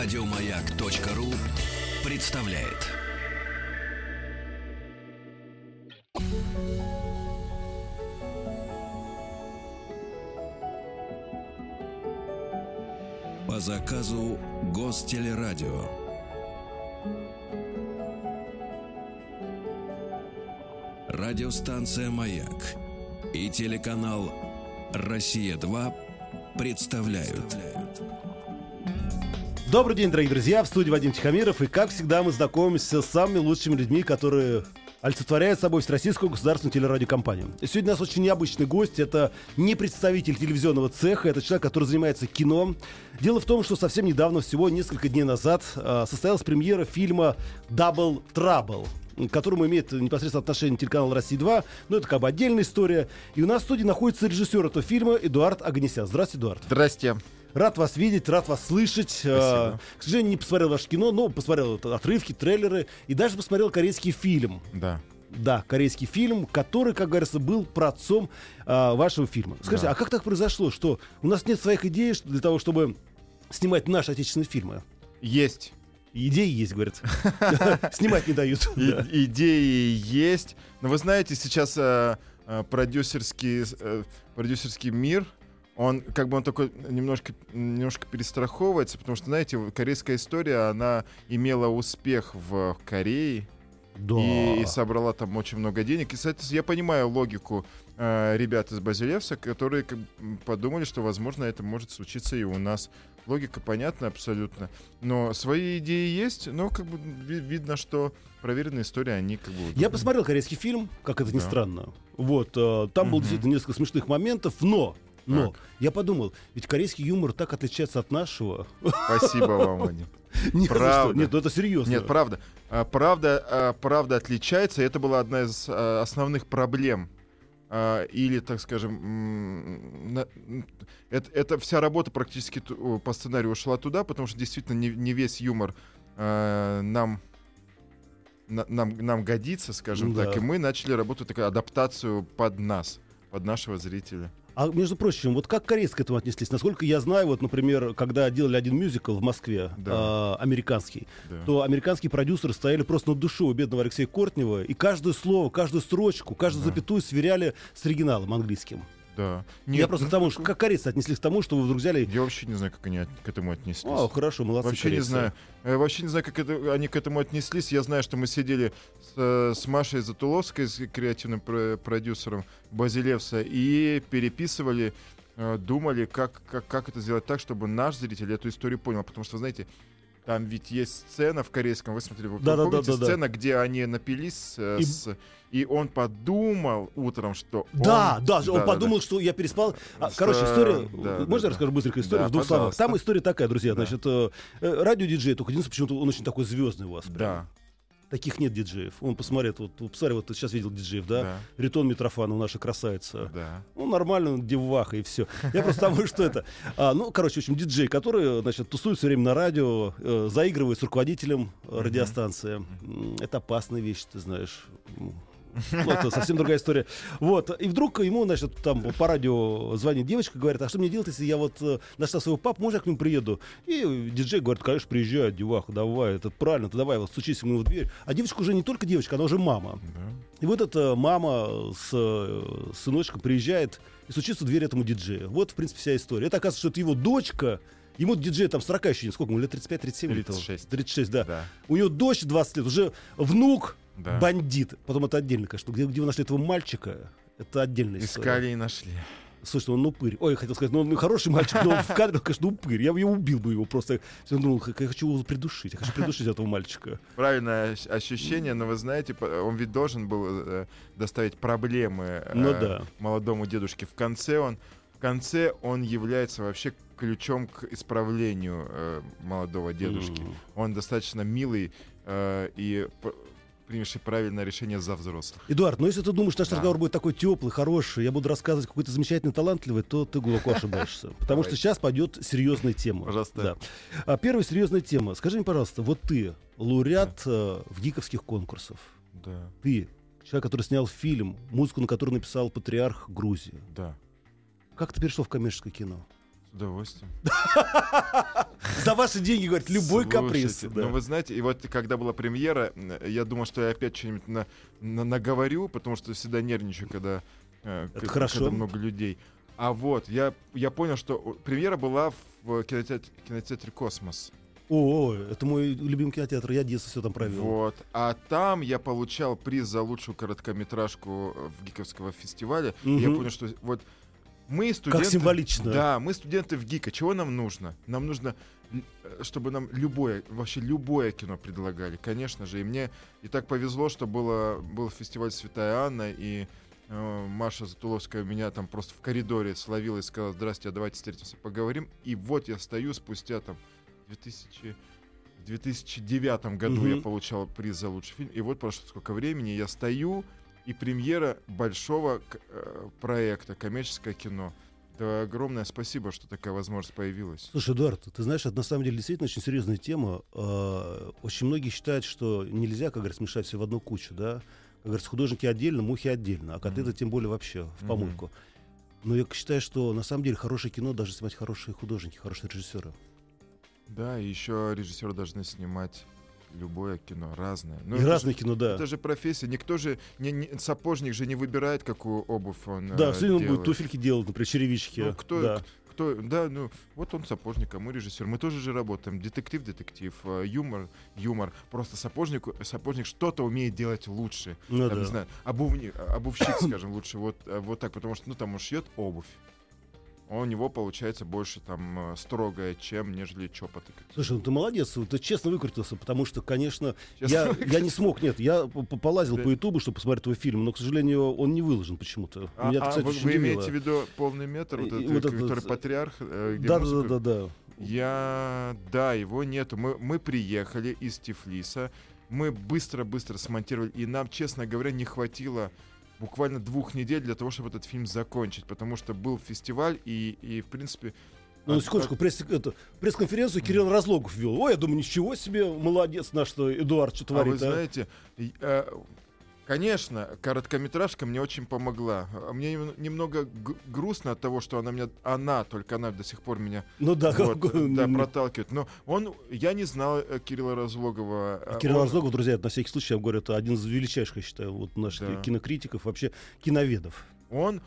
Радиомаяк.ру представляет. По заказу Гостелерадио. Радиостанция «Маяк» и телеканал «Россия-2» представляют. Добрый день, дорогие друзья, в студии Вадим Тихомиров, и как всегда мы знакомимся с самыми лучшими людьми, которые олицетворяют собой Всероссийскую государственную телерадиокомпанию. Сегодня у нас очень необычный гость, это не представитель телевизионного цеха, это человек, который занимается кино. Дело в том, что совсем недавно, всего несколько дней назад, э, состоялась премьера фильма «Double Trouble», к которому имеет непосредственно отношение телеканал «Россия-2», но это как бы отдельная история. И у нас в студии находится режиссер этого фильма Эдуард Аганесян. Здравствуйте, Эдуард. Здрасте. Рад вас видеть, рад вас слышать. Спасибо. К сожалению, не посмотрел ваше кино, но посмотрел отрывки, трейлеры и даже посмотрел корейский фильм. Да. Да, корейский фильм, который, как говорится, был праотцом а, вашего фильма. Скажите, Да. а как так произошло, что у нас нет своих идей для того, чтобы снимать наши отечественные фильмы? Есть. Идеи есть, говорят. Снимать не дают. Идеи есть. Но вы знаете, сейчас э, э, продюсерский, э, продюсерский мир, он как бы он такой немножко, немножко перестраховывается, потому что, знаете, корейская история, она имела успех в Корее. Да. и, собрала там очень много денег. И, кстати, я понимаю логику э, ребят из Базилевса, которые как подумали, что, возможно, это может случиться и у нас. Логика понятна абсолютно. Но свои идеи есть, но как бы ви- видно, что проверенные истории, они как бы... Я посмотрел корейский фильм, как это ни Да. странно. Вот, э, там было Мгм. действительно несколько смешных моментов, но, но, Так. я подумал, ведь корейский юмор так отличается от нашего. Спасибо вам, Вадим. Нет, Правда. Нет, ну это серьезно. Нет, правда. А, Правда, а, правда отличается, и это была одна из а, основных проблем. А, Или, так скажем, это, это вся работа практически по сценарию ушла туда, потому что действительно не, не весь юмор а, нам на- нам, нам годится, скажем Да. так, и мы начали работать такую адаптацию под нас, под нашего зрителя. А между прочим, вот как корейцы к этому отнеслись? Насколько я знаю, вот, например, когда делали один мюзикл в Москве, Да. а, американский, Да. то американские продюсеры стояли просто над душой у бедного Алексея Кортнева, и каждое слово, каждую строчку, каждую Да. запятую сверяли с оригиналом английским. Да. я Нет, просто ну, к тому, что как корейцы отнеслись к тому, что вы вдруг взяли... Я вообще не знаю, как они от- к этому отнеслись. О, хорошо, молодцы Вообще не корейцы. знаю. Э, Вообще не знаю, как это, они к этому отнеслись. Я знаю, что мы сидели с, э, с Машей Затуловской, с креативным про- продюсером Базилевса, и переписывали, э, думали, как, как, как это сделать так, чтобы наш зритель эту историю понял. Потому что, знаете, там ведь есть сцена в корейском, вы смотрели, вы Да-да-да-да-да. помните сцена, где они напились, э, И- с- и он подумал утром, что Да, он- да, он да-да-да. подумал, что я переспал. А, короче, история. да, можно да, я расскажу быстренько историю Да, в двух словах? пожалуйста. Там история такая, друзья. Да. Значит, э, э, радиодиджей, только единственное, почему-то он очень такой звездный у вас. прям. Да, Таких нет диджеев. Он посмотрит, вот, посмотри, вот ты сейчас видел диджеев, да? да, Ритон Митрофанов, наша красавица. да. Ну, нормально, деваха и все. Я просто тому, что это. А, ну, короче, в общем, диджей, который, значит, тусует все время на радио, э, заигрывает с руководителем э, радиостанции. Это опасная вещь, ты знаешь. Ну, это совсем другая история. Вот. И вдруг ему, значит, там по радио звонит девочка, говорит, а что мне делать, если я вот э, нашла своего папу, можно я к нему приеду? И диджей говорит, конечно, приезжай, деваха, давай, это правильно, ты давай, вот стучись ему в дверь. А девочка уже не только девочка, она уже мама. да. И вот эта мама с э, сыночком приезжает и стучится в дверь этому диджею. Вот, в принципе, вся история. Это, оказывается, что это его дочка. Ему диджей там 40 еще не сколько, ему лет 35-37? или того? 36. 36, да. Да. У него дочь 20 лет, уже внук Да. бандит. Потом это отдельно, конечно. Где, где вы нашли этого мальчика, это отдельная история. Искали и нашли. Слушай, он упырь. Ой, я хотел сказать, ну он хороший мальчик, но он в кадре, конечно, упырь. Я бы его убил бы его просто. Я думал, я хочу его придушить. Я хочу придушить этого мальчика. Правильное ощ- ощущение, но вы знаете, он ведь должен был э, доставить проблемы э, Ну да. молодому дедушке. В конце он, в конце он является вообще ключом к исправлению э, молодого дедушки. М. Он достаточно милый э, и п- принявший правильное решение за взрослых. Эдуард, ну если ты думаешь, наш Да. разговор будет такой теплый, хороший, я буду рассказывать какой-то замечательный, талантливый, то ты глубоко ошибаешься. Потому что сейчас пойдет серьезная тема. Пожалуйста. Да. А первая серьезная тема. Скажи мне, пожалуйста, вот ты, лауреат э, в гиковских конкурсах, Да, ты, человек, который снял фильм, музыку на который написал патриарх Грузии. да. Как ты перешел в коммерческое кино? С удовольствием. За ваши деньги, говорит, любой Слушайте, каприз. да. Ну, вы знаете, и вот когда была премьера, м, я думал, что я опять что-нибудь на- на- наговорю, потому что всегда нервничаю, когда, э, Это к- хорошо. когда много людей. А вот, я, я понял, что премьера была в кинотеатре, кинотеатре «Космос». О, это мой любимый кинотеатр, я детство все там провел. Вот. А там я получал приз за лучшую короткометражку э, в Гиковского фестиваля. И я понял, что вот мы студенты... Как символично. Да, мы студенты в ГИКа. Чего нам нужно? Нам нужно, э, чтобы нам любое, вообще любое кино предлагали, конечно же. И мне и так повезло, что было, был фестиваль «Святая Анна», и э, Маша Затуловская меня там просто в коридоре словила и сказала, здрасте, а давайте встретимся, поговорим. И вот я стою спустя там 2000... В 2009 году Мгм. я получал приз за лучший фильм. И вот прошло сколько времени, я стою, и премьера большого э, проекта «Коммерческое кино». Да, огромное спасибо, что такая возможность появилась. Слушай, Эдуард, ты знаешь, это на самом деле действительно очень серьезная тема. А, Очень многие считают, что нельзя, как говорится, смешать все в одну кучу, да. Как говорится, художники отдельно, мухи отдельно, а котлеты Мгм. тем более вообще в помойку. Но я считаю, что на самом деле хорошее кино даже снимать хорошие художники, хорошие режиссеры. Да, и еще режиссеры должны снимать любое кино, разное. Ну, И разное же- кино, да. Это же профессия. Никто же, не, не- сапожник же не выбирает, какую обувь он Да, э, все равно будет туфельки делать, например, черевички. Ну, кто, да. кто, да, ну, вот он сапожник, а мы режиссер. Мы тоже же работаем. Детектив, детектив, э, юмор, юмор. Просто сапожник, сапожник что-то умеет делать лучше. Ну Там, да. не знаю, обувни, обувщик, скажем, лучше вот, э, вот так, потому что, ну, там он шьет обувь. А у него получается больше там э, строгое, чем нежели чопоты. Слушай, ну ты молодец, ты честно выкрутился, потому что, конечно, Честно я, выкрутился. я не смог, нет, я полазил Да. по Ютубу, чтобы посмотреть твой фильм, но, к сожалению, он не выложен почему-то. А, Меня, а кстати, вы, вы имеете в виду полный метр, вот И- этот, вот э, этот, который э, патриарх, э, Да, да, да, да, да. Я, да, его нету. Мы, мы приехали из Тифлиса, мы быстро-быстро смонтировали, и нам, честно говоря, не хватило буквально двух недель для того, чтобы этот фильм закончить, потому что был фестиваль, и, и в принципе... Ну, от- секундочку, пресс, это, пресс-конференцию Кирилл Разлогов вел. Ой, я думаю, ничего себе, молодец наш что Эдуард, что А вы творит, а? Э, конечно, короткометражка мне очень помогла. А Мне нем- немного грустно от того, что она меня, она, только она до сих пор меня Ну да, вот, как- да, ну, проталкивает. Но он, я не знал э, Кирилла Разлогова. а Кирилл он- Разлогов, друзья, на всякий случай, я говорю, это один из величайших, я считаю, вот наших Да. кинокритиков, вообще киноведов. Он,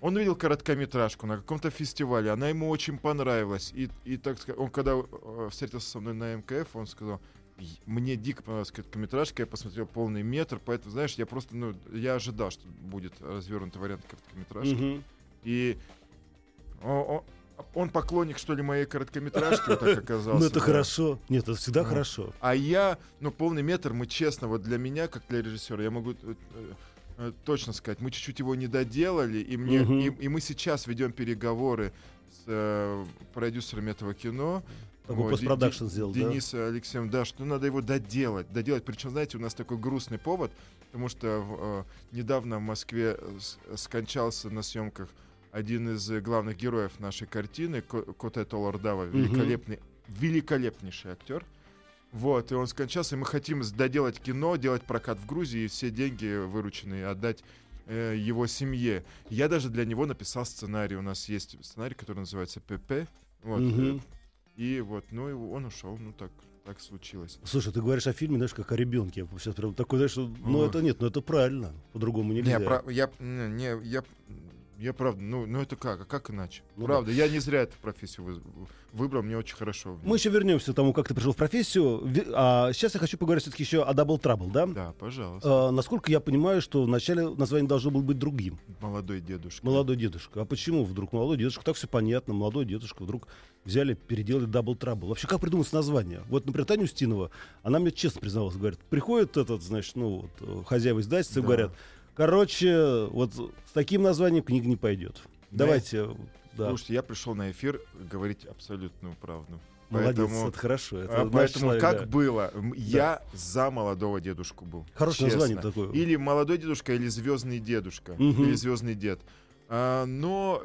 он увидел короткометражку на каком-то фестивале, она ему очень понравилась. И, и так сказать, он когда э, встретился со мной на МКФ, он сказал, «И- мне дико понравилась короткометражка, я посмотрел полный метр, поэтому, знаешь, я просто, ну, я ожидал, что будет развернутый вариант короткометражки. Мгм. И о- о- он поклонник, что ли, моей короткометражки, вот так оказался. Ну это да. хорошо. Нет, это всегда Ну. хорошо. А я, ну, полный метр, мы честно, вот для меня, как для режиссера, я могу э, э, точно сказать, мы чуть-чуть его не доделали, и, мне, Мгм. и, и мы сейчас ведем переговоры с э, продюсерами этого кино. Такой постпродакшн Де- Де- сделал, да? Денис Алексеем, да, что надо его доделать, доделать. Причем, знаете, у нас такой грустный повод, потому что э, недавно в Москве э, скончался на съемках один из главных героев нашей картины, Ко- Коте Толардава, великолепный, великолепнейший актер. Вот, и он скончался, и мы хотим доделать кино, делать прокат в Грузии и все деньги вырученные отдать э, его семье. Я даже для него написал сценарий. У нас есть сценарий, который называется ПП. Вот, Мгм. И вот, ну и он ушел, ну так, так случилось. Слушай, ты говоришь о фильме, знаешь, как о ребенке. Я сейчас прям такой, знаешь, ну Ой. это нет, ну это правильно. По-другому нельзя. Не, пра- я, не, я, я правда, ну, ну это как, а как иначе? Ну правда, я не зря эту профессию вы- выбрал, мне очень хорошо. Мы еще вернемся к тому, как ты пришел в профессию. А сейчас я хочу поговорить все-таки еще о Double Trouble, да? Да, пожалуйста. А, насколько я понимаю, что вначале название должно было быть другим. Молодой дедушка. Молодой дедушка. А почему вдруг молодой дедушка? Так все понятно. Молодой дедушка вдруг взяли, переделали Double Trouble. Вообще, как придумать название? Вот, например, Таня Устинова, она мне честно призналась, говорит, приходит этот, значит, ну, вот, э, хозяева издательства Да. говорят, короче, вот с таким названием книга не пойдет. Да. Давайте, да. Слушайте, я пришел на эфир говорить абсолютную правду. Молодец, Поэтому, это хорошо. Это а, поэтому человек, как да. было, я за молодого дедушку был. Хорошее честно. название такое. Или молодой дедушка, или звездный дедушка, Мгм. или звездный дед. А, но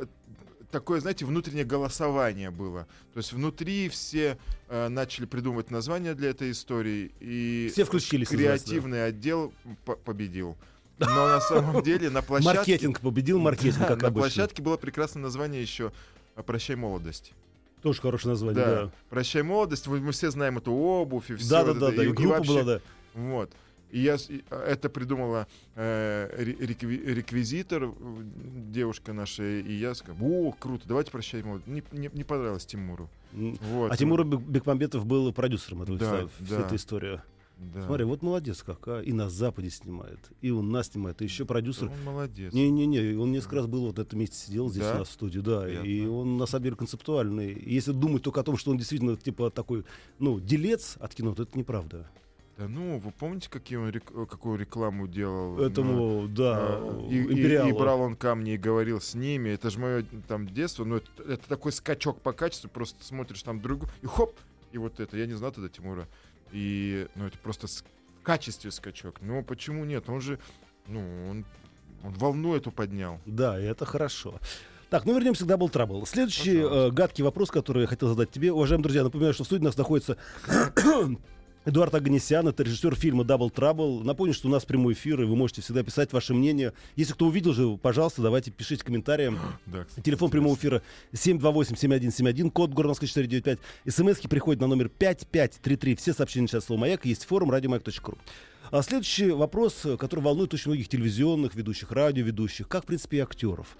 такое, знаете, внутреннее голосование было. То есть внутри все э, начали придумывать названия для этой истории, и Все включились, да. креативный отдел по- победил. Но на самом деле на площадке... Маркетинг победил маркетинг, Да, как на обычно. площадке было прекрасное название еще «Прощай молодость». Тоже хорошее название, Да. да. «Прощай, молодость». Мы, мы все знаем эту обувь и все. Да, да, да, да. И группа была, да. Вот. И я и, а, это придумала э, ре- рекви- реквизитор, э, девушка наша, и я сказал, о, круто, давайте прощай, молодость». Не, не, не понравилось Тимуру. Вот. А Тимур Бек- Бекмамбетов был продюсером этого Да, всей- всей да. этой истории. Да. Смотри, вот молодец как, а. И на Западе снимает, и у нас снимает, и еще продюсер. Он молодец. Не-не-не, он несколько раз был вот на этом месте сидел здесь Да? у нас в студии, да, Приятно. и он на самом деле концептуальный. И если думать только о том, что он действительно типа такой, ну, делец от кино, то это неправда. Да ну, вы помните, какие он рек- какую рекламу делал? Ну, Этому, да, а, и, и- и брал он камни и говорил с ними. Это же мое там детство. Но это, это такой скачок по качеству. Просто смотришь там другу и хоп! И вот это. Я не знал тогда Тимура. И ну это просто с- в качестве скачок. Ну почему нет? Он же, ну, он, он волну эту поднял. Да, и это хорошо. Так, ну вернемся к Double Trouble. Следующий Пожалуйста. э, гадкий вопрос, который я хотел задать тебе. Уважаемые друзья, напоминаю, что в студии у нас находится Эдуард Аганесян, это режиссер фильма Double Trouble. Напомню, что у нас прямой эфир, и вы можете всегда писать ваше мнение. Если кто увидел же, пожалуйста, давайте пишите комментариям. Да, кстати, Телефон прямого эфира 728-7171, код Москвы 495. СМСки приходят на номер 5533. Все сообщения сейчас слово «Маяк». Есть форум радиомаяк.ру. А следующий вопрос, который волнует очень многих телевизионных ведущих, радиоведущих, как, в принципе, и актеров.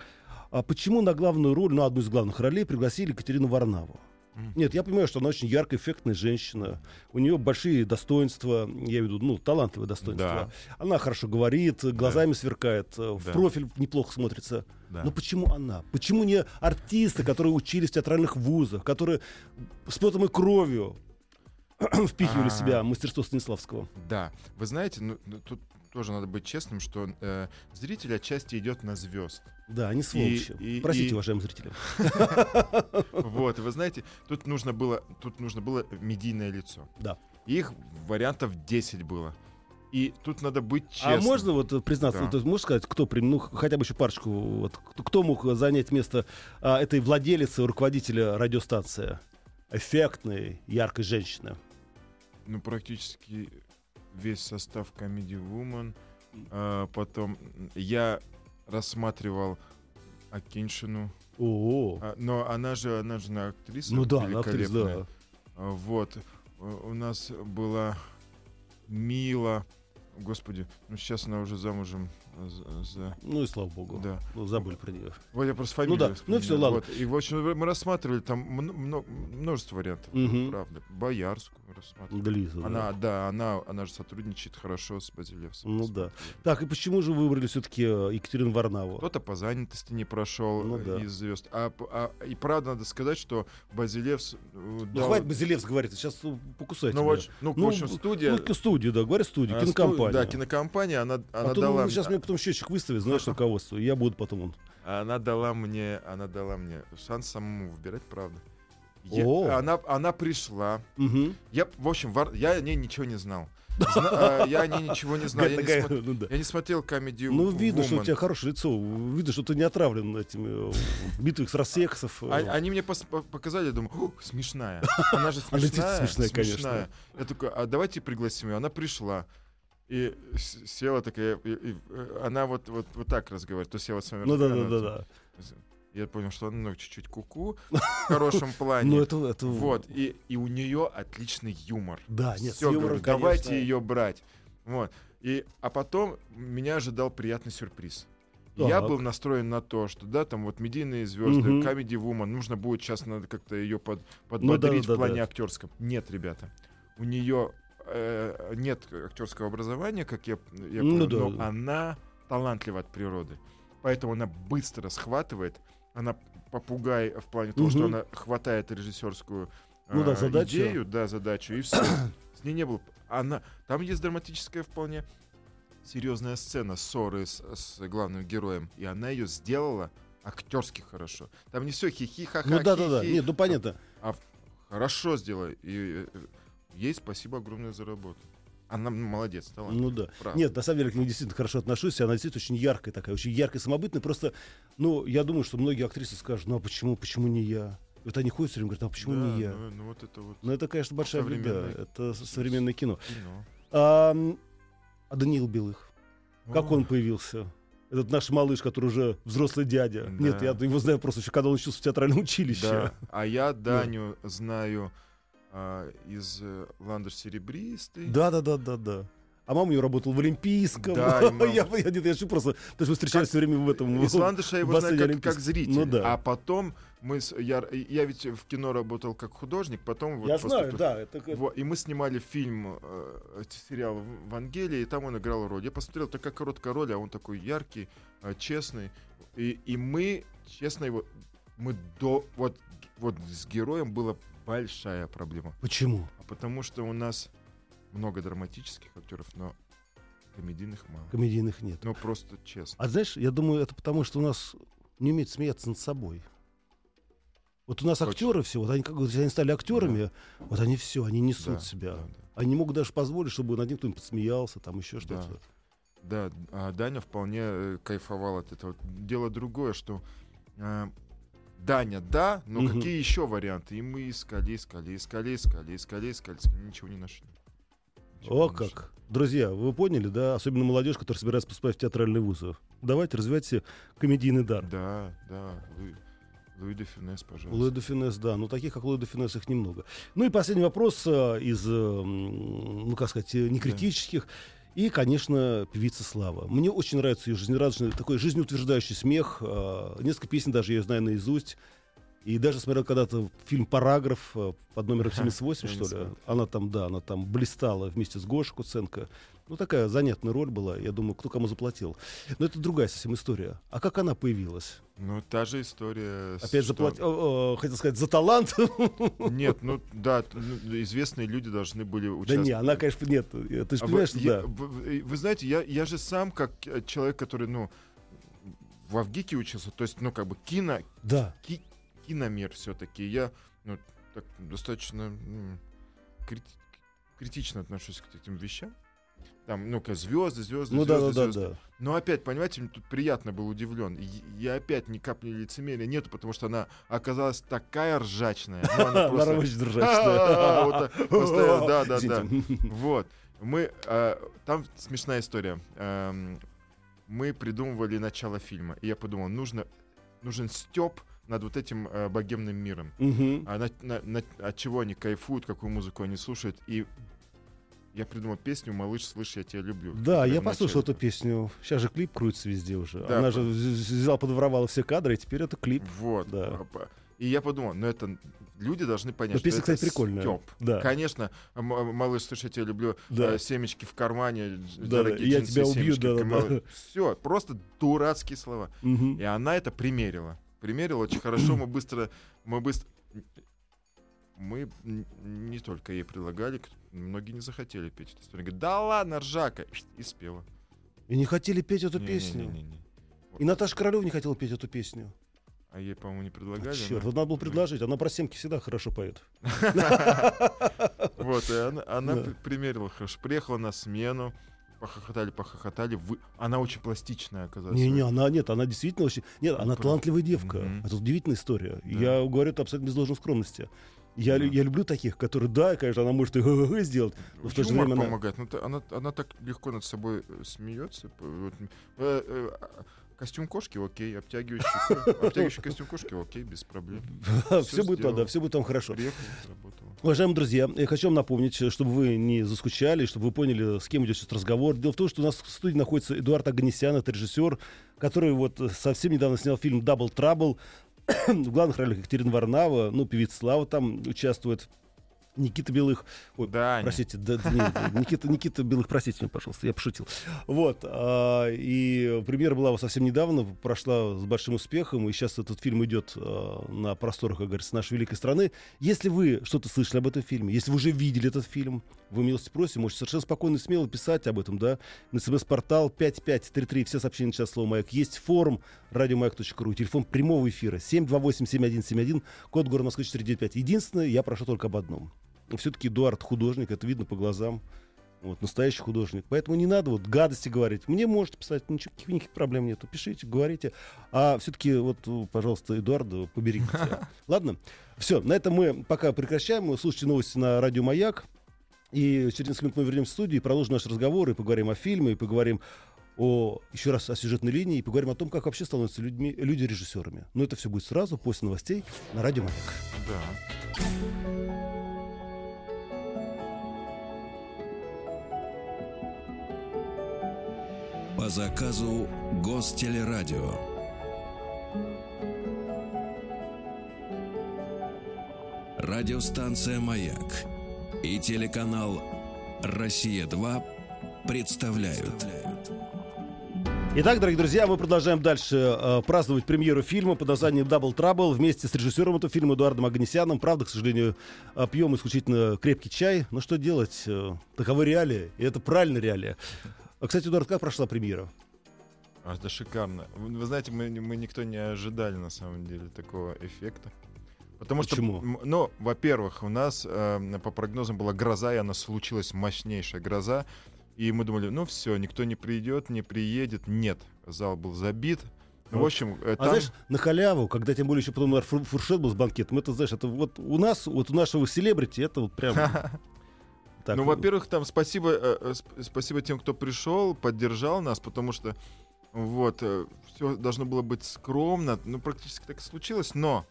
А почему на главную роль, ну, одну из главных ролей, пригласили Екатерину Варнаву? Нет, я понимаю, что она очень яркая, эффектная женщина. У нее большие достоинства, я имею в виду, ну, талантливые достоинства. Она хорошо говорит, глазами сверкает, э, в Да. профиль неплохо смотрится. Да. Но почему она? Почему не артисты, которые учились в театральных вузах, которые с потом и кровью впихивали в А. себя мастерство Станиславского? Да, вы знаете, ну, ну, тут тоже надо быть честным, что э, зритель отчасти идет на звезд. Да, они сволочи. и- Простите, и- уважаемые зрители. Вот, и вы знаете, тут нужно было, тут нужно было медийное лицо. Да. Их вариантов 10 было. И тут надо быть А честным. можно вот э, признаться, Да. вот, э, можешь сказать, кто прям, ну, хотя бы еще парочку, вот, кто- кто мог занять место а, этой владелицы, руководителя радиостанции? Эффектной, яркой женщины. Ну, практически весь состав Comedy Woman. А, потом я рассматривал Акиншину. О, А, но она же, она же на актриса ну да, она актриса, великолепная. да. А, Вот. У у нас была Мила. Господи, ну сейчас она уже замужем за... Ну и слава богу. Да. Ну, забыли про нее. Вот я просто фамилию да. Ну вспомнил. всё, ладно. Вот. И, в общем, мы рассматривали там мно- мно- множество вариантов. Мгм. Правда. Боярскую мы рассматривали. Да, Лиза, да. Она, да, она, она же сотрудничает хорошо с Базилевсом. Ну да. Так, и почему же выбрали все-таки Екатерину Варнаву? Кто-то по занятости не прошел Ну э, да. из звезд. А, а- и правда надо сказать, что Базилевс... э, Ну, дал- хватит Базилевс говорит, сейчас ну, покусай Ну, тебя. вот, ну, в общем, студия... Ну, студия, да, говори студия, а, кинокомпания. Да, кинокомпания, она, она а дала... ну, сейчас мне потом счетчик выставит, знаешь, руководство, и я буду потом... он. Она дала мне, она дала мне шанс самому выбирать, правда. Я- О. она, она пришла. Мгм. Я, в общем, вар- я о ней ничего не знал. Зна- а, я о ней ничего не знал. Я не, ну да. я не смотрел комедию Ну, видно, что у тебя хорошее лицо. Видно, что ты не отравлен этими э, битвой экстрасексов. э. А- Они мне пос- показали, я думаю, «О, смешная. Она же Она действительно смешная. смешная, конечно. Я такой, а давайте пригласим ее. Она пришла. И села такая, и- и, э, она вот, вот, вот так разговаривает. То есть я вот с вами Ну да, да, да, да. Я понял, что она ну, чуть-чуть куку в хорошем плане. Ну, это, это... Вот, и, и у нее отличный юмор. Да, нет, с Всё, юмором, говорю, давайте ее брать. Вот. И, а потом меня ожидал приятный сюрприз. Так. Я был настроен на то, что да, там вот медийные звезды, Мгм. Comedy Woman, нужно будет сейчас надо как-то ее под, Ну подбодрить да, да, в плане да. актерском. Нет, ребята, у нее э, нет актерского образования, как я, я Ну понял, да, но да. она талантлива от природы. Поэтому она быстро схватывает, она попугай в плане того, что она хватает режиссерскую Ну да, э, задачу. идею, да, задачу, и все. С ней не было. Она, там есть драматическая вполне серьезная сцена ссоры с, с главным героем, и она ее сделала актерски хорошо. Там не все хихи ха Ну да, да, да. Нет, ну понятно. Хорошо сделала. И э, ей спасибо огромное за работу. Она м, молодец, талант. Ну да. правда. Нет, на самом деле к ней действительно хорошо отношусь. Она действительно очень яркая такая, очень яркая, самобытная. Просто, ну, я думаю, что многие актрисы скажут, ну а почему, почему не я? Вот они ходят все время говорят, а почему Да, не я? Ну, ну вот это вот Ну это, конечно, большая беда. Это современное кино. кино. А, а Даниил Белых? Как О, он появился? Этот наш малыш, который уже взрослый дядя. Да. Нет, я его знаю просто еще, когда он учился в театральном училище. Да. А я Даню знаю а, из э, Ландыш Серебристый. Да, да, да, да, да. А мама у него работала в Олимпийском. Да, я, я, нет, я же просто, потому что мы встречались все время в этом. Из в- Ландыша я его знаю как, как зритель. Ну да. А потом мы с, я, я ведь в кино работал как художник, потом вот я знаю, поступил- да. Это, как- Во, и мы снимали фильм, э, сериал «Вангелия», и там он играл роль. Я посмотрел, такая короткая роль, а он такой яркий, э, честный. И, и мы, честно, его... Мы до... Вот, вот с героем была большая проблема. Почему? А потому что у нас много драматических актеров, но комедийных мало. Комедийных нет. Ну, просто честно. А знаешь, я думаю, это потому, что у нас не умеют смеяться над собой. Вот у нас Точно. актеры все, вот они как вот, они стали актерами, вот они все, они несут Да, себя. да, да. Они могут даже позволить, чтобы над ним кто-нибудь посмеялся, там еще что-то. Да, а Даня вполне э, кайфовал от этого. Дело другое, что э, Даня, да, но Мгм. какие еще варианты? И мы искали, искали, искали, искали, искали, искали, искали, ничего не нашли. Ничего О не нашли. как! Друзья, вы поняли, да? Особенно молодежь, которая собирается поступать в театральные вузы. Давайте развивайте комедийный дар. Да, да, Луи, Луи де Фюнес, пожалуйста. Луи де Финес, да. Ну, таких, как Луи де Финес, их немного. Ну и последний вопрос э, из, э, ну, как сказать, э, некритических. И, конечно, певица Слава. Мне очень нравится ее жизнерадостный, такой жизнеутверждающий смех. Э, Несколько песен даже я знаю наизусть. И даже смотрел когда-то фильм «Параграф» э, под номером 78, Я что ли. Она там, да, она там блистала вместе с Гошей Куценко. Ну, такая занятная роль была. Я думаю, кто кому заплатил. Но это другая совсем история. А как она появилась? Ну, та же история. Опять что- заплатил, хотел сказать, за талант? Нет, ну да, ну, известные люди должны были Да участвовать. не, она, конечно, нет. э, Ты же А понимаешь, что да. вы, знаете, я, же сам, как э, человек, который, ну, в Авгике учился, то есть, ну, как бы кино, Да. ки- киномир все-таки. Я, ну, так достаточно критично отношусь к этим вещам. Там, ну-ка, звезды, звезды, Ну да, звезды, да, да, звезды. да. Но опять, понимаете, мне тут приятно был удивлен. Я опять ни капли лицемерия нету, потому что она оказалась такая ржачная. Ну, она просто- очень А, да, да, да. Вот. Мы, а, там смешная история. Эм, мы придумывали начало фильма, и я подумал, нужно, нужен степ над вот этим э, богемным миром. А на- на- на- от чего они кайфуют, какую музыку они слушают. И я придумал песню «Малыш, слышь, я тебя люблю». Да, я послушал эту песню. Сейчас же клип крутится везде уже. Да, Она по- же вз- взяла, подворовала все кадры, и теперь это клип. Вот. Да. А, И я подумал, ну это люди должны понять, Но что песня, это кстати, прикольная. стёб. Да. Конечно, малыш, слышь, я тебя люблю. Да. э, семечки в кармане, Да, да, я тебя убью, да, да, да. Все, просто дурацкие слова. Мгм. И она это примерила. Примерила очень хорошо. Мы быстро, мы быстро, мы не только ей предлагали, многие не захотели петь эту историю. Говорит, да ладно, ржака, и спела. И не хотели петь эту Не-не-не-не-не. песню. И Наташа Королева не хотела петь эту песню. А ей, по-моему, не предлагали. Черт, но- вот надо было предложить. Она про семки всегда хорошо поет. Вот, и она, она примерила хорошо. Приехала на смену, похохотали, похохотали. Вы... Она очень пластичная оказалась. Не-не, она нет, она действительно очень... Нет, она Правда. талантливая девка. Это удивительная история. Да. Я говорю это абсолютно без должной скромности. Я, Да. я люблю таких, которые, да, конечно, она может и сделать, но в то же время она- помогает. Ну, та- она, она так легко над собой э, смеется. Э, э, а, Костюм кошки, окей. Обтягивающий, обтягивающий костюм кошки, окей, без проблем. все будет сделала. да, все будет там хорошо. Приехал. Уважаемые друзья, я хочу вам напомнить, чтобы вы не заскучали, чтобы вы поняли, с кем идет сейчас разговор. Дело в том, что у нас в студии находится Эдуард Аганесян, это режиссер, который вот совсем недавно снял фильм «Дабл Трабл». в главных ролях Екатерина Варнава, ну, певица Слава там участвует. Никита Белых, ой, Да, простите, да, не, Никита, Никита Белых, простите меня, пожалуйста, я пошутил. Вот, а, и премьера была совсем недавно, прошла с большим успехом, и сейчас этот фильм идет а, на просторах, как говорится, нашей великой страны. Если вы что-то слышали об этом фильме, если вы уже видели этот фильм, вы милости просим, можете совершенно спокойно и смело писать об этом, да, на смс-портал 5533, все сообщения сейчас слово «Маяк». Есть форум радиомаяк.ру, телефон прямого эфира 728-7171, код города Москвы 495. Единственное, я прошу только об одном. Все-таки Эдуард художник, это видно по глазам. Вот, настоящий художник. Поэтому не надо вот гадости говорить. Мне можете писать, ничего, никаких, проблем нету. Пишите, говорите. А все-таки вот, пожалуйста, Эдуарда поберегите. Ладно? Все, на этом мы пока прекращаем. Вы слушайте новости на радио «Маяк». И через несколько минут мы вернемся в студию и продолжим наш разговор, и поговорим о фильме, и поговорим о, еще раз о сюжетной линии и поговорим о том, как вообще становятся людьми, люди режиссерами. Но это все будет сразу после новостей на Радио Маяк. Да. По заказу Гостелерадио. Радиостанция «Маяк» и телеканал «Россия-2» представляют. Итак, дорогие друзья, мы продолжаем дальше э, праздновать премьеру фильма под названием Double Trouble вместе с режиссером этого фильма Эдуардом Аганесяном. Правда, к сожалению, э, пьем исключительно крепкий чай. Но что делать? Э, таковы реалии. И это правильная реалия. А, кстати, Эдуард, как прошла премьера? А, это шикарно. Вы, вы знаете, мы, мы никто не ожидали на самом деле такого эффекта. Потому Почему? что, ну, во-первых, у нас э, по прогнозам была гроза, и она случилась мощнейшая гроза. И мы думали, ну все, никто не придет, не приедет. Нет, зал был забит. Ну, в общем, э, А там- знаешь, на халяву, когда тем более еще потом фуршет был с банкетом, это, знаешь, это вот у нас, вот у нашего селебрити, это вот прям... так, ну, во-первых, там спасибо, э, э, сп- спасибо тем, кто пришел, поддержал нас, потому что вот все должно было быть скромно, ну практически так и случилось, но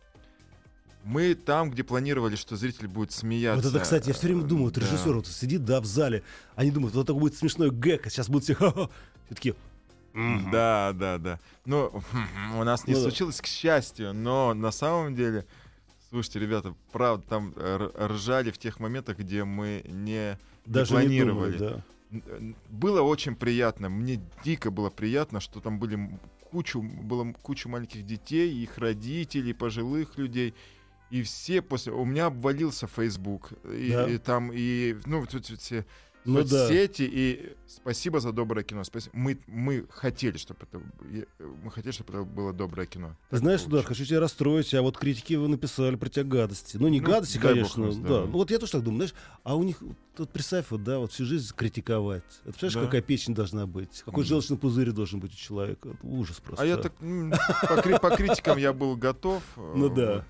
мы там, где планировали, что зритель будет смеяться. Вот это, кстати, я все время думаю, вот Да. режиссер вот сидит, да, в зале, они думают, вот это будет смешной гэг, а сейчас будут все, ха-ха. Все такие. Да, да, да. Ну, у нас не Ну да. случилось, к счастью, но на самом деле, слушайте, ребята, правда, там э, ржали в тех моментах, где мы не даже не планировали. думают, да. Н- э, Было очень приятно, мне дико было приятно, что там были кучу, было кучу маленьких детей, их родителей, пожилых людей. И все после... У меня обвалился Facebook. И, Да. и там, и, ну, тут все Ну да. соцсети. И спасибо за доброе кино. Спасибо. Мы, мы хотели, чтобы это... Мы хотели, чтобы это было доброе кино. Ты знаешь, получилось. хочу тебя расстроить, а вот критики вы написали про тебя гадости. Ну, не Ну, гадости, бог конечно, им да. здоровья. Ну, вот я тоже так думаю, знаешь, а у них, тут представь, вот, да, вот всю жизнь критиковать. Это представляешь, Да. какая печень должна быть, какой Мгм. желчный пузырь должен быть у человека. Это ужас просто. А я так... по критикам я был готов. Ну э, да.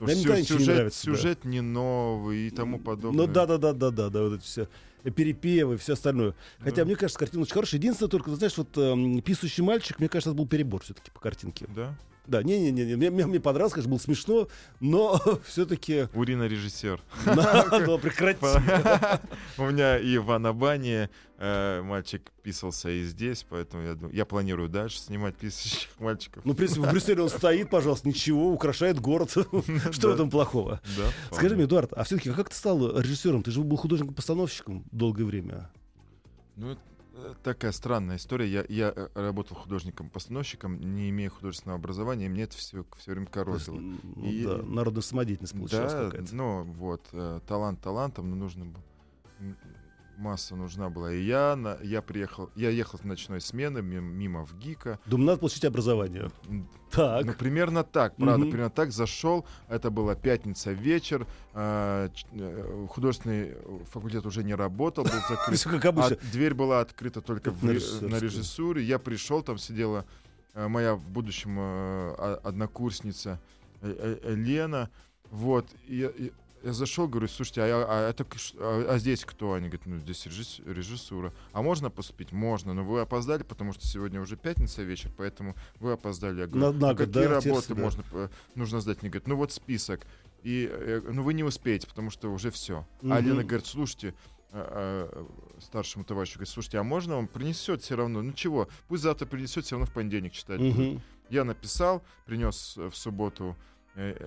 Да, никогда ничего не сюжет, нравится, да. сюжет не новый и тому подобное. Ну да, да, да, да, да, да, вот это все перепевы и все остальное. Хотя Да. мне кажется, картина очень хорошая. Единственное только, ты знаешь, вот эм, писающий мальчик, мне кажется, это был перебор все-таки по картинке. Да? Да, не-не-не, мне, мне, мне понравилось, конечно, было смешно, но все-таки Урина режиссер. надо прекратить. У меня и в Анабане э, мальчик писался и здесь, поэтому я, думаю, я планирую дальше снимать писающих мальчиков. Ну, в принципе, в Брюсселе он стоит, пожалуйста, ничего, украшает город. Что в этом плохого? Скажи мне, Эдуард, а все-таки как ты стал режиссером? Ты же был художником-постановщиком долгое время. Ну, это, такая странная история. Я, я э, работал художником-постановщиком, не имея художественного образования, и мне это все, все время корозило. ну И- да, народная самодеятельность получилась Да, какая-то. ну вот, э, талант талантом, но нужно было масса нужна была. И я, на, я приехал, я ехал с ночной смены мимо, мимо в ГИКа. Думаю, надо получить образование. Так. Ну, примерно так, правда, Мгм. примерно так зашел. Это была пятница вечер. а, э, художественный факультет уже не работал, был закрыт. Все как обычно. А дверь была открыта только в на режиссуре. Я пришел, там сидела э, моя в будущем э, о- однокурсница э, Лена. Вот. И я, и я зашел, говорю, слушайте, а, я- а это а- а здесь кто? Они говорят, ну здесь режисс- режиссура. А можно поступить? Можно, но вы опоздали, потому что сегодня уже пятница вечер, поэтому вы опоздали. Я говорю, На- на «А год, какие да, работы да. можно, э, нужно сдать? Мне говорят, ну вот список. И, э, ну вы не успеете, потому что уже все. А Мгм. Лена говорит, слушайте, а, а, старшему товарищу говорит, слушайте, а можно он принесет все равно? Ну чего, пусть завтра принесет, все равно в понедельник читать будет». Мгм. Я написал, принес э, в субботу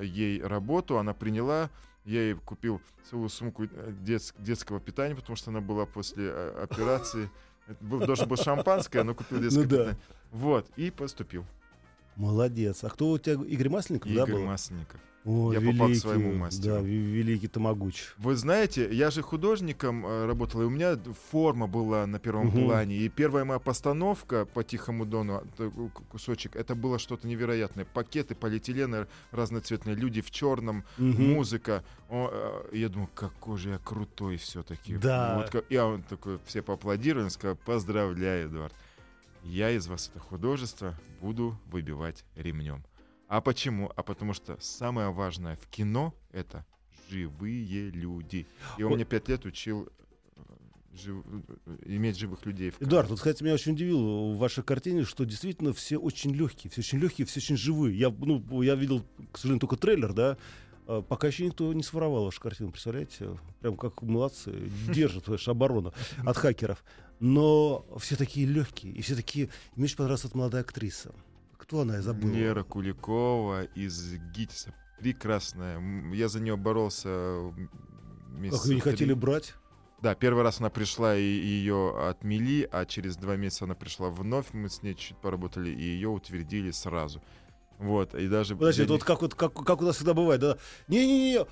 ей работу, она приняла, я ей купил целую сумку э, дет- детского питания, потому что она была после э, операции. Это был, должен был шампанское, но купил детское Ну да. питание. Вот, и поступил. Молодец. А кто у тебя? Игорь Масленников, да, Игорь был? Масленников. О, Я попал к великий, своему мастеру. Да, великий Тамагуч. Вы знаете, я же художником э, работал, и у меня форма была на первом Мгм. плане. И первая моя постановка по Тихому Дону, к- кусочек, это было что-то невероятное. Пакеты, полиэтилены разноцветные, люди в черном, Мгм. музыка. О, э, я думаю, какой же я крутой все-таки. Да. Вот, я он такой, все поаплодировали, сказал, поздравляю, Эдуард. Я из вас это художество буду выбивать ремнем. А почему? А потому что самое важное в кино это живые люди. И он Вот. мне пять лет учил э, жив- иметь живых людей. в кадре. Эдуард, вот, кстати, меня очень удивило в вашей картине, что действительно все очень легкие, все очень легкие, все очень живые. Я, ну, я видел, к сожалению, только трейлер, да. А, Пока еще никто не своровал вашу картину, представляете? Прям как молодцы, держат вашу оборону от хакеров. Но все такие легкие, и все такие... Мне очень понравилась эта молодая актриса. Кто она, я забыл. Лера Куликова из ГИТИСа. Прекрасная. Я за нее боролся м, Как месяца ее не три. хотели брать? Да, первый раз она пришла, и ее отмели, а через два месяца она пришла вновь, мы с ней чуть поработали, и ее утвердили сразу. Вот, и даже... Подожди, это вот них- как, вот, как, как у нас всегда бывает, да? Не-не-не,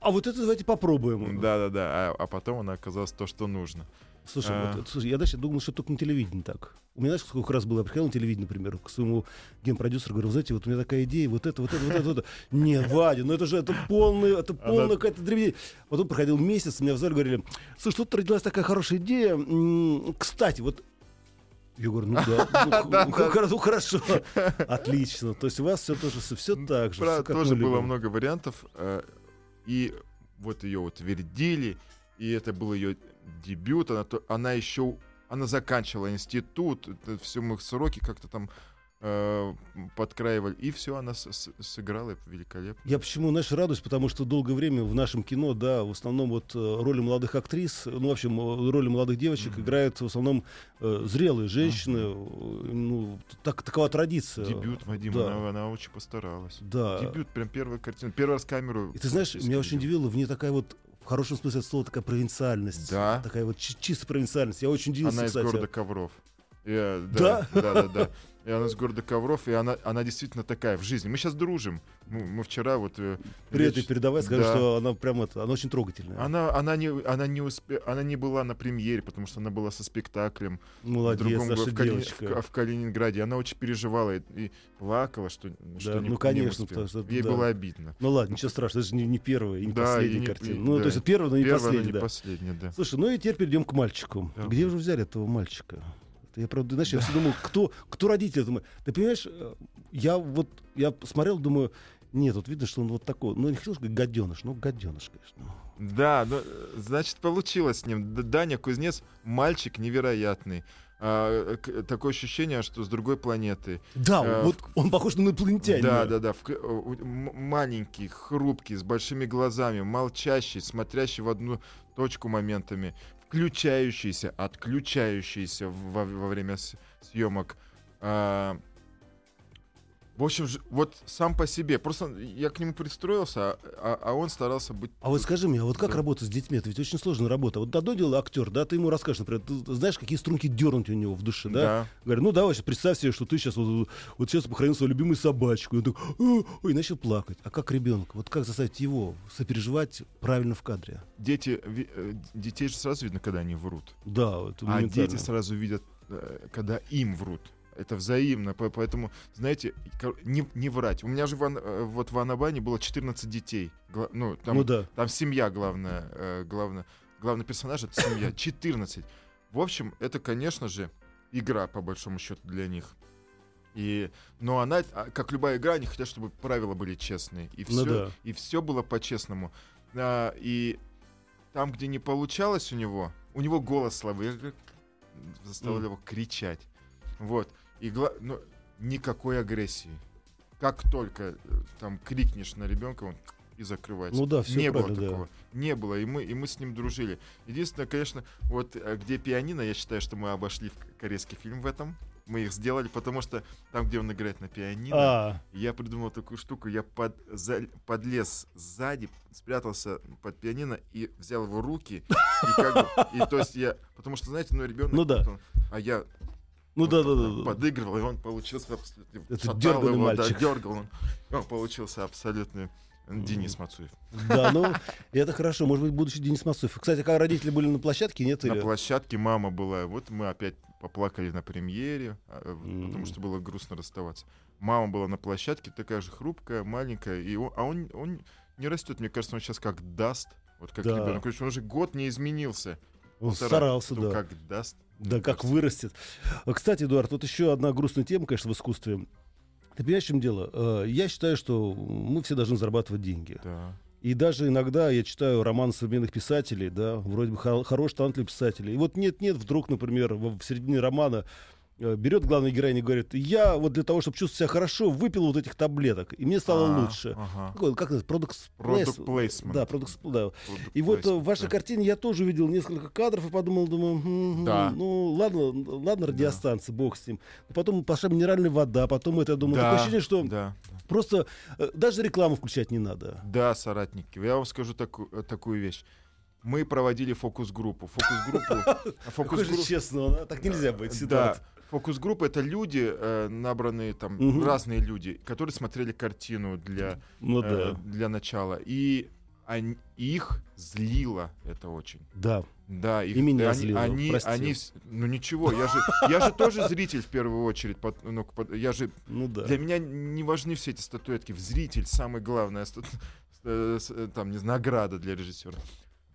а вот это давайте попробуем. Да-да-да, а, а потом она оказалась то, что нужно. Слушай, А. вот, слушай, я дальше думал, что только на телевидении так. У меня, знаешь, сколько раз было, я приходил на телевидение, например, к своему генпродюсеру, говорю, знаете, вот у меня такая идея, вот это, вот это, вот это, вот это. Нет, Вадя, ну это же это полный, это полная какая-то древнее. Потом проходил месяц, меня в зале говорили, слушай, тут родилась такая хорошая идея. Кстати, вот я говорю, ну да, ну, х- ну, хорошо, отлично. То есть у вас все тоже все так же. Тоже было много вариантов, э, и вот ее утвердили, и это был ее дебют, она, то- она еще, она заканчивала институт, все мы сроки как-то там э, подкраивали, и все, она с- с- сыграла великолепно. Я почему, знаешь, радуюсь, потому что долгое время в нашем кино, да, в основном вот э, роли молодых актрис, ну, в общем, роли молодых девочек Мгм. играют в основном э, зрелые женщины, э, ну, так, такова традиция. Дебют, Вадим, да. она, она очень постаралась. Да. Дебют, прям первая картина, первый раз камеру. И ты знаешь, меня очень удивило, в ней такая вот, в хорошем смысле этого слова, такая провинциальность. Да. Такая вот чи- чисто провинциальность. Я очень удивился, Она из кстати. города Ковров. Я- Да? да, да, да, да. И она из города Ковров, и она, она действительно такая в жизни. Мы сейчас дружим. Мы, мы вчера вот... э, При речь- передавай, скажу, Да. что она прям это, она очень трогательная. Она, она, не, она, не успе... она не была на премьере, потому что она была со спектаклем Молодец, в другом наша го- в, Кали- в- в Калининграде. Она очень переживала и, и плакала, что, что не, ну, не конечно, потому что, Ей да. было обидно. Ну ладно, ничего страшного, это же не, не первая и не Да, последняя и не- картина. и- ну, да. то есть первая, но не Первая, но последняя, не да. последняя, да. Слушай, ну и теперь перейдем к мальчику. Да. Где же взяли этого мальчика? Это Я правда, знаешь, я все думал, кто, кто родитель? Думаю, ты понимаешь, э, я вот, я смотрел, думаю, нет, вот видно, что он вот такой, ну, не хотел сказать гаденыш, ну, гаденыш, конечно. Да, ну, э, значит, получилось с ним. Даня Кузнец мальчик невероятный. А, э, такое ощущение, что с другой планеты. Да, Э, вот он похож на инопланетянина. Да, да, да. в маленький, хрупкий, с большими глазами, молчащий, смотрящий в одну точку моментами, включающийся, отключающийся во, во время съемок. А, в общем, вот сам по себе. Просто я к нему пристроился, а, а- а он старался быть. А вот скажи мне, а вот как Да. работать с детьми? Это ведь очень сложная работа. Вот одно дело актер, да, ты ему расскажешь, например, ты знаешь, какие струнки дернуть у него в душе, да? Да. Говорю, ну давай, представь себе, что ты сейчас вот, вот сейчас похоронил свою любимую собачку. И он такой, ой, начал плакать. А как ребенка? Вот как заставить его сопереживать правильно в кадре? Дети, э, детей же сразу видно, когда они врут. Да, вот А дети сразу видят, э, когда им врут. Это взаимно, по- поэтому, знаете, не, не врать. У меня же в, э, вот в Анабане было 14 детей. Ну, там, Ну да. там семья главная, э, главное, главный персонаж это семья. 14. В общем, это, конечно же, игра, по большому счету, для них. И, но она, а, как любая игра, они хотят, чтобы правила были честные. И Ну все, да. и все было по-честному. А, и там, где не получалось у него, у него голос слабый. Я заставлял М. его кричать. Вот. И гла- ну, никакой агрессии. Как только э, там крикнешь на ребенка, он и закрывается. Ну да, всё не было правильно, да. такого. Не было, и мы, и мы с ним дружили. Единственное, конечно, вот э, где пианино, я считаю, что мы обошли в корейский фильм в этом. Мы их сделали, потому что там, где он играет на пианино, А, я придумал такую штуку. Я под, за- подлез сзади, спрятался под пианино и взял его руки. И как бы, и то есть я, потому что, знаете, ну ребенок, Ну да. он- а я ну да, да, да, подыгрывал, и он получился абсолютно... Это шатал дёрганный его, мальчик. Да, дергал он. Он получился абсолютно Денис Мацуев. Да, ну, это хорошо. Может быть, будущий Денис Масуев. Кстати, как родители были на площадке, нет? На или- площадке мама была. Вот мы опять поплакали на премьере, М. потому что было грустно расставаться. Мама была на площадке, такая же хрупкая, маленькая, и он, а он, он не растет. Мне кажется, он сейчас как даст. Вот как Да. ребенок. Короче, Он уже год не изменился. Он Полтора. старался, да. Как даст. Да, как кажется. вырастет. Кстати, Эдуард, вот еще одна грустная тема, конечно, в искусстве. Ты понимаешь, в чем дело? Э, Я считаю, что мы все должны зарабатывать деньги. Да. И даже иногда я читаю романы современных писателей, да, вроде бы хор- хороший талантливый писатель. И вот нет-нет, вдруг, например, в, середине романа берет главная героиня и говорит, я вот для того, чтобы чувствовать себя хорошо, выпил вот этих таблеток, и мне стало А, лучше. ага. Какой, как это, продукт Product placement. Да, продукт, да. Product И вот э, placement, в вашей да. картине я тоже увидел несколько кадров и подумал, думаю, «М, Да. ну ладно, ладно, радиостанция, бог с ним. Потом пошла минеральная вода, потом это, я думаю, Да, такое ощущение, что да, просто э, даже рекламу включать не надо. да, соратники. Я вам скажу таку- э, такую вещь. Мы проводили фокус-группу. Фокус-группу... Фокус-группу- честно, а? так нельзя быть. Да. Фокус-группа это люди, э, набранные там, Мгм. разные люди, которые смотрели картину для, Ну э, да, для начала. И они- их злило это очень. да. Да, их, И меня они, злило, они, прости. они ну ничего, я же, я же тоже зритель в первую очередь. под- ну, под- я же, Ну да. для меня не важны все эти статуэтки. Зритель самое главное, ста- э, э, там, не знаю, награда для режиссера.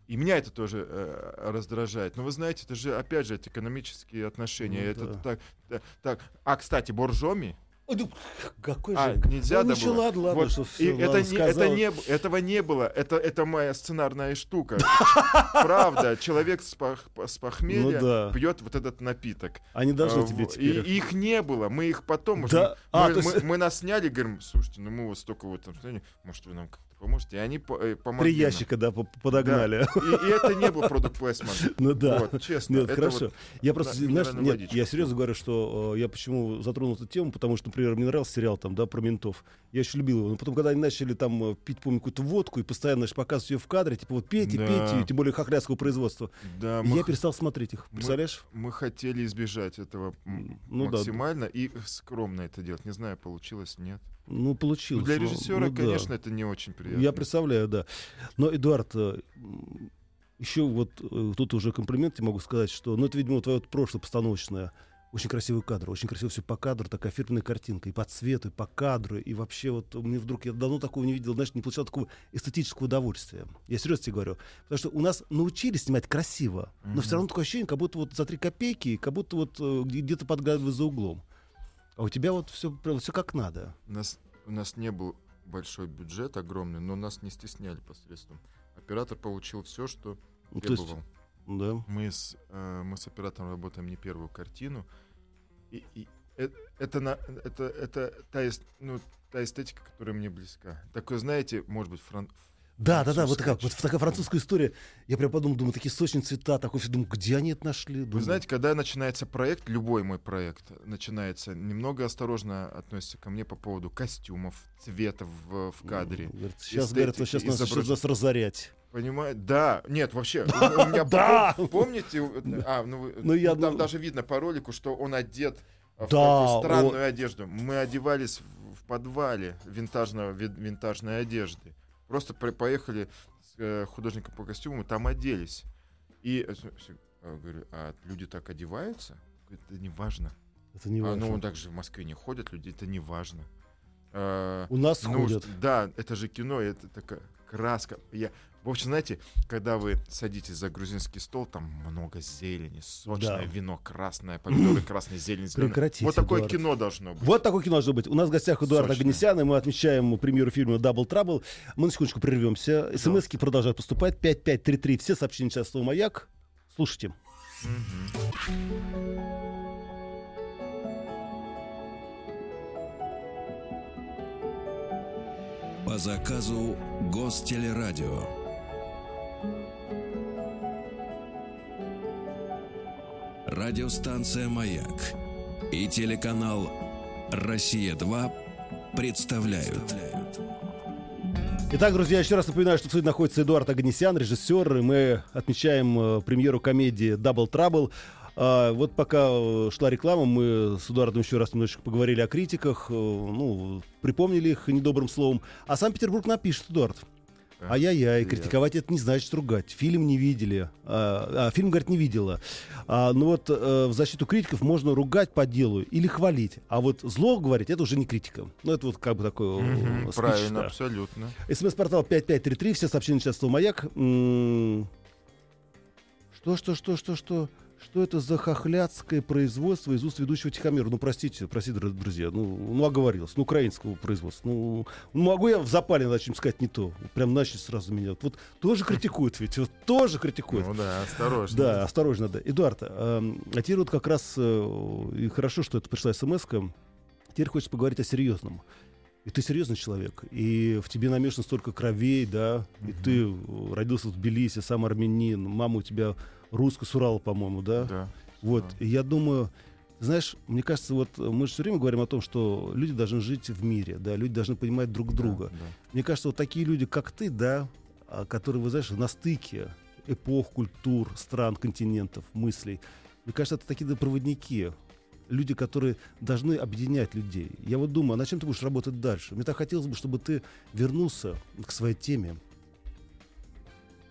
И меня это тоже э, раздражает. Но вы знаете, это же, опять же, это экономические отношения. Ну это да. так, та- так. А, кстати, Боржоми, Ой, Какой а, же... нельзя ну, было? ладно, ладно, Вот, что и всё, это, ладно, не, это не, этого не было. Это, это моя сценарная штука. Правда, человек с, пох- с похмелья Ну да. пьет вот этот напиток. Они должны А, тебе теперь... И их не было. Мы их потом. Да? А, мы, то есть- мы- мы нас сняли, говорим, слушайте, ну мы вот столько вот там, состоянии, может, вы нам как-то поможете? И они э, помогли. Три ящика, да, по- подогнали. И, и это не был продукт placement. Ну да. Вот, честно. Нет, хорошо. вот- я просто, да, знаешь, нет, водичку. я серьезно говорю, что э, я почему затронул эту тему, потому что, например, мне нравился сериал там, да, про ментов. Я еще любил его. Но потом, когда они начали там э, пить, помню, какую-то водку и постоянно значит, показывать ее в кадре, типа вот пейте, Да. пейте, тем более хохлядского производства. Да, И мы, я перестал смотреть их. мы- Представляешь? мы хотели избежать этого Ну да. максимально и скромно это делать. Не знаю, получилось, нет. Ну, получилось. Для режиссера, ну да. конечно, это не очень приятно. Я представляю, да. Но, Эдуард, еще вот э, тут уже комплимент могу сказать, что, ну, это, видимо, твое прошлое постановочное. Очень красивый кадр, очень красиво все по кадру, такая фирменная картинка, и по цвету, и по кадру, и вообще вот мне вдруг, я давно такого не видел, знаешь, не получал такого эстетического удовольствия. Я серьезно тебе говорю. Потому что у нас научились снимать красиво, но Мгм. все равно такое ощущение, как будто вот за три копейки, как будто вот э, где- где-то подглядывают за углом. А у тебя вот все, все как надо. У нас, у нас не был большой бюджет огромный, но нас не стесняли посредством. Оператор получил все, что Ну, то есть, требовал. да. Мы с, э, мы с оператором работаем не первую картину. И, и э- это, на, это, это та, эс- ну, та эстетика, которая мне близка. Такое, знаете, может быть, фран... Да, да, да, вот такая, вот такая французская история. Я прям подумал, думаю, такие сочные цвета, такой все, думаю, где они это нашли? Вы Думаю, знаете, когда начинается проект, любой мой проект начинается, немного осторожно относится ко мне по поводу костюмов, цвета в, в кадре. говорит, сейчас, говорят, эстетики, сейчас нас, сейчас изображ- нас разорять. Понимаете? Да, нет, вообще. У, у меня Да! пом- помните? А, ну, вы- Ну, я ну, там думаю- даже видно по ролику, что он одет в Да, такую странную одежду. Мы одевались в, подвале винтажного, ви- винтажной одежды. Просто при- поехали с э, художником по костюму, там оделись. И э, э, говорю, а люди так одеваются? Это не важно. Это не А, важно. ну, также в Москве не ходят люди, это не важно. А, У нас ну, ходят. Да, это же кино, это такая краска. Я, в общем, знаете, когда вы садитесь за грузинский стол, там много зелени, сочное Да. вино красное, помидоры красные, зелень зеленая. Прекратите, Вот такое Эдуард. кино должно быть. Вот такое кино должно быть. У нас в гостях Эдуард Сочное. Оганесян, и мы отмечаем премьеру фильма «Дабл Трабл». Мы на секундочку прервемся. СМСки продолжают поступать. 5533. Все сообщения сейчас слово «Маяк». Слушайте. По заказу Гостелерадио. Радиостанция «Маяк» и телеканал «Россия-2» представляют. Итак, друзья, еще раз напоминаю, что в студии находится Эдуард Аганесян, режиссер, и мы отмечаем э, премьеру комедии «Дабл Трабл». А, вот пока э, шла реклама, мы с Эдуардом еще раз немножечко поговорили о критиках, э, ну, припомнили их недобрым словом. А Санкт-Петербург напишет, Эдуард. Ай-яй-яй, критиковать это не значит ругать. Фильм не видели. А, а, фильм, говорит, не видела. А, ну вот э, в защиту критиков можно ругать по делу или хвалить. А вот зло говорить, это уже не критика. Ну это вот как бы такое... э, Мгм, спич, Правильно, да. абсолютно. СМС-портал 5533, все сообщения сейчас слово «Маяк». Что, что, что, что, что? Что это за хохлядское производство из уст ведущего Тихомира? Ну, простите, простите, др- друзья, ну, ну оговорился, ну, украинского производства. Ну, ну, могу я в запале начать сказать не то? Прям начать сразу меня. Вот тоже критикуют ведь, вот тоже критикуют. Ну да, осторожно. Да, осторожно, да. Эдуард, а, а теперь вот как раз, э, и хорошо, что это пришла смс -ка, теперь хочется поговорить о серьезном. И ты серьезный человек, и в тебе намешано столько кровей, да, и Мгм. ты э, родился в Тбилиси, сам армянин, мама у тебя русская с Урала, по-моему, да? Да. Вот, Да. я думаю, знаешь, мне кажется, вот э, мы же все время говорим о том, что люди должны жить в мире, да, люди должны понимать друг друга. Да, да. Мне кажется, вот такие люди, как ты, да, а, которые, вы знаешь, на стыке эпох, культур, стран, континентов, мыслей, мне кажется, это такие проводники, люди, которые должны объединять людей. Я вот думаю, а на чем ты будешь работать дальше? Мне так хотелось бы, чтобы ты вернулся к своей теме.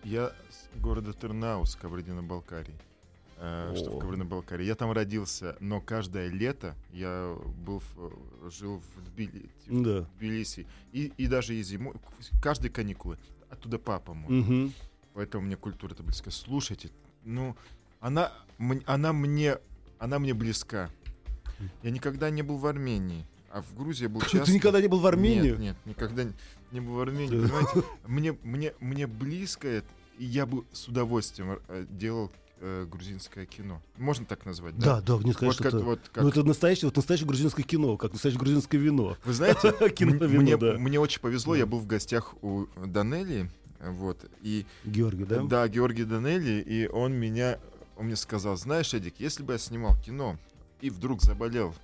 Я города Тернаус, Кабардино-Балкарии. Э, что в. Кабардино-Балкарии. Я там родился, но каждое лето я был в- жил в Тбили- Да. в Тбилиси. И, и даже и зимой, каждые каникулы. Оттуда папа мой. Мгм. Поэтому мне культура это близка. Слушайте, ну, она, она, мне, она мне близка. Я никогда не был в Армении. А в Грузии я был часто. Ты никогда не был в Армении? Нет, нет, никогда не- не был в Армении. Понимаете, мне, мне, мне близко это, и я бы с удовольствием э, делал э, грузинское кино. Можно так назвать, Да, да? да, нет, Вот конечно, как, это, вот как- ну, это настоящее, вот настоящее грузинское кино, как настоящее грузинское вино. Вы знаете, Кино вино, мне, да. мне очень повезло, я был в гостях у Данелли, э, вот, и Георгий, да? Да, Георгий Данелли, и он меня, он мне сказал, знаешь, Эдик, если бы я снимал кино и вдруг заболел,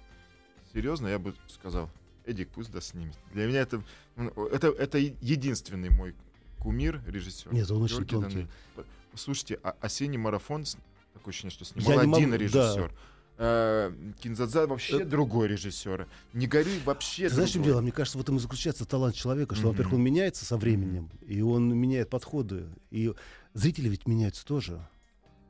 серьезно, я бы сказал, Эдик, пусть да снимет. Для меня это, ну, это, это единственный мой кумир, режиссер. Нет, он очень Георгий тонкий. Данелли. П- Слушайте, а «Осенний марафон», с- такое ощущение, что Я снимал не один могу- режиссер. Э, Кинзадза вообще Э, другой режиссер. Не горюй вообще Ты знаешь, чем другой. дело? Мне кажется, в этом и заключается талант человека, что, Мгм. во-первых, он меняется со временем, и он меняет подходы. И зрители ведь меняются тоже.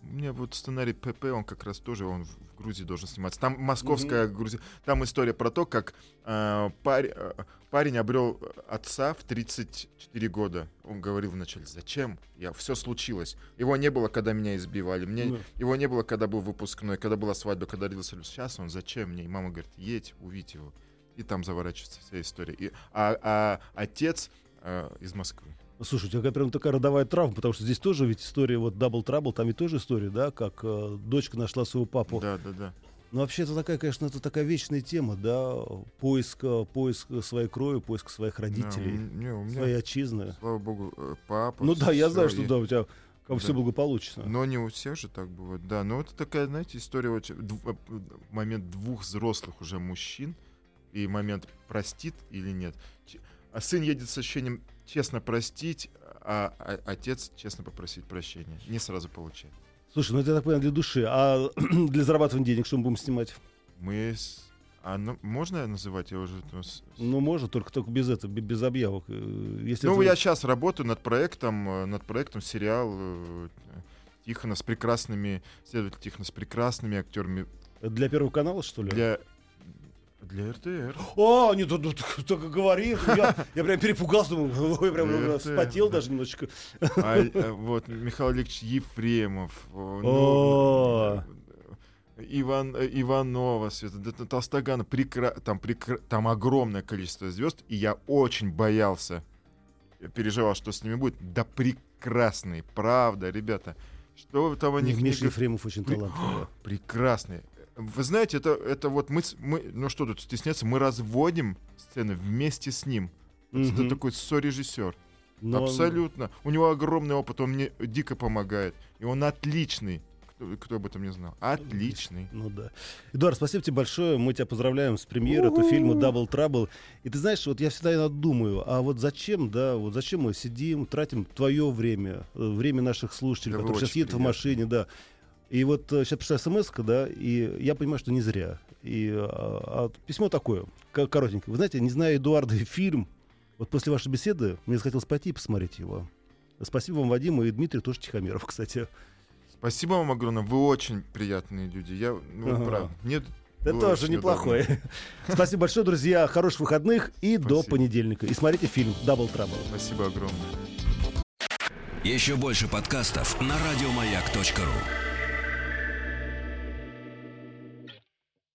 У меня вот сценарий ПП, он как раз тоже он в Грузии должен сниматься. Там московская Грузия. Там история про то, как э, парь- э, парень обрел отца в 34 года. Он говорил вначале, зачем? Я все случилось. Его не было, когда меня избивали. Мне, Да. Его не было, когда был выпускной, когда была свадьба, когда родился. Сейчас он зачем мне? И мама говорит, едь, увидь его. И там заворачивается вся история. И, а, а отец э, из Москвы. Слушай, у тебя прям такая родовая травма, потому что здесь тоже ведь история, вот Double Trouble, там ведь тоже история, да, как э, дочка нашла своего папу. Да, да, да. Ну, вообще, это такая, конечно, это такая вечная тема, да, поиск, э, поиск своей крови, поиск своих Да, родителей, у- не, у меня, своей отчизны. слава богу, э, папа. Ну да, я знаю, что и- да, у тебя как все Да. благополучно. Но не у всех же так бывает. Да, но это такая, знаете, история очень... дв- э, момент двух взрослых уже мужчин и момент простит или нет. А сын едет с ощущением честно простить, а, а отец честно попросить прощения. Не сразу получает. Слушай, ну это, я так понимаю, для души. А для зарабатывания денег что мы будем снимать? Мы... с- А ну, можно называть? Я уже... ну, можно, только, только без этого, бе- без объявок. Э, Если Ну, это- я сейчас работаю над проектом, э, над проектом сериал э, Тихона с прекрасными, следователь Тихона с прекрасными актерами Для Первого канала, что ли? для для РТР. О, не, тут только говори. Я, я прям перепугался, думаю, ой, прям Да, вспотел да. даже немножечко. А, э, вот Михаил Олегович Ефремов, О. ну, Иван э, Иванова, Света, да, да, Толстогана, прекра- там прекра- там огромное количество звезд, и я очень боялся, я переживал, что с ними будет. Да прекрасные, правда, ребята. Что вы там о них Миша? Ефремов очень талантливый. Прекрасные. Вы знаете, это, это вот мы, мы, ну что тут стесняться, мы разводим сцены вместе с ним. Вот Это такой сорежиссер. Но- Абсолютно. У него огромный опыт, он мне дико помогает. И он отличный. Кто, кто об этом не знал? Отличный. Ну да. Эдуард, спасибо тебе большое. Мы тебя поздравляем с премьерой этого фильма Double Trouble. И ты знаешь, вот я всегда иногда думаю, а вот зачем, да, вот зачем мы сидим, тратим твое время, э, время наших слушателей, Да которые сейчас едут в машине, да. И вот э, сейчас пришла смс да, и я понимаю, что не зря. И а, а письмо такое, ко- коротенькое. Вы знаете, не знаю Эдуарда и фильм, вот после вашей беседы мне захотелось пойти и посмотреть его. Спасибо вам, Вадим, и Дмитрий тоже Тихомиров, кстати. Спасибо вам огромное. Вы очень приятные люди. Я, ну, Ага. правда. Мне Это было тоже неплохой. Спасибо большое, друзья. Хороших выходных и до Спасибо. понедельника. И смотрите фильм Double Trouble. Спасибо огромное. Еще больше подкастов на радиомаяк.ру.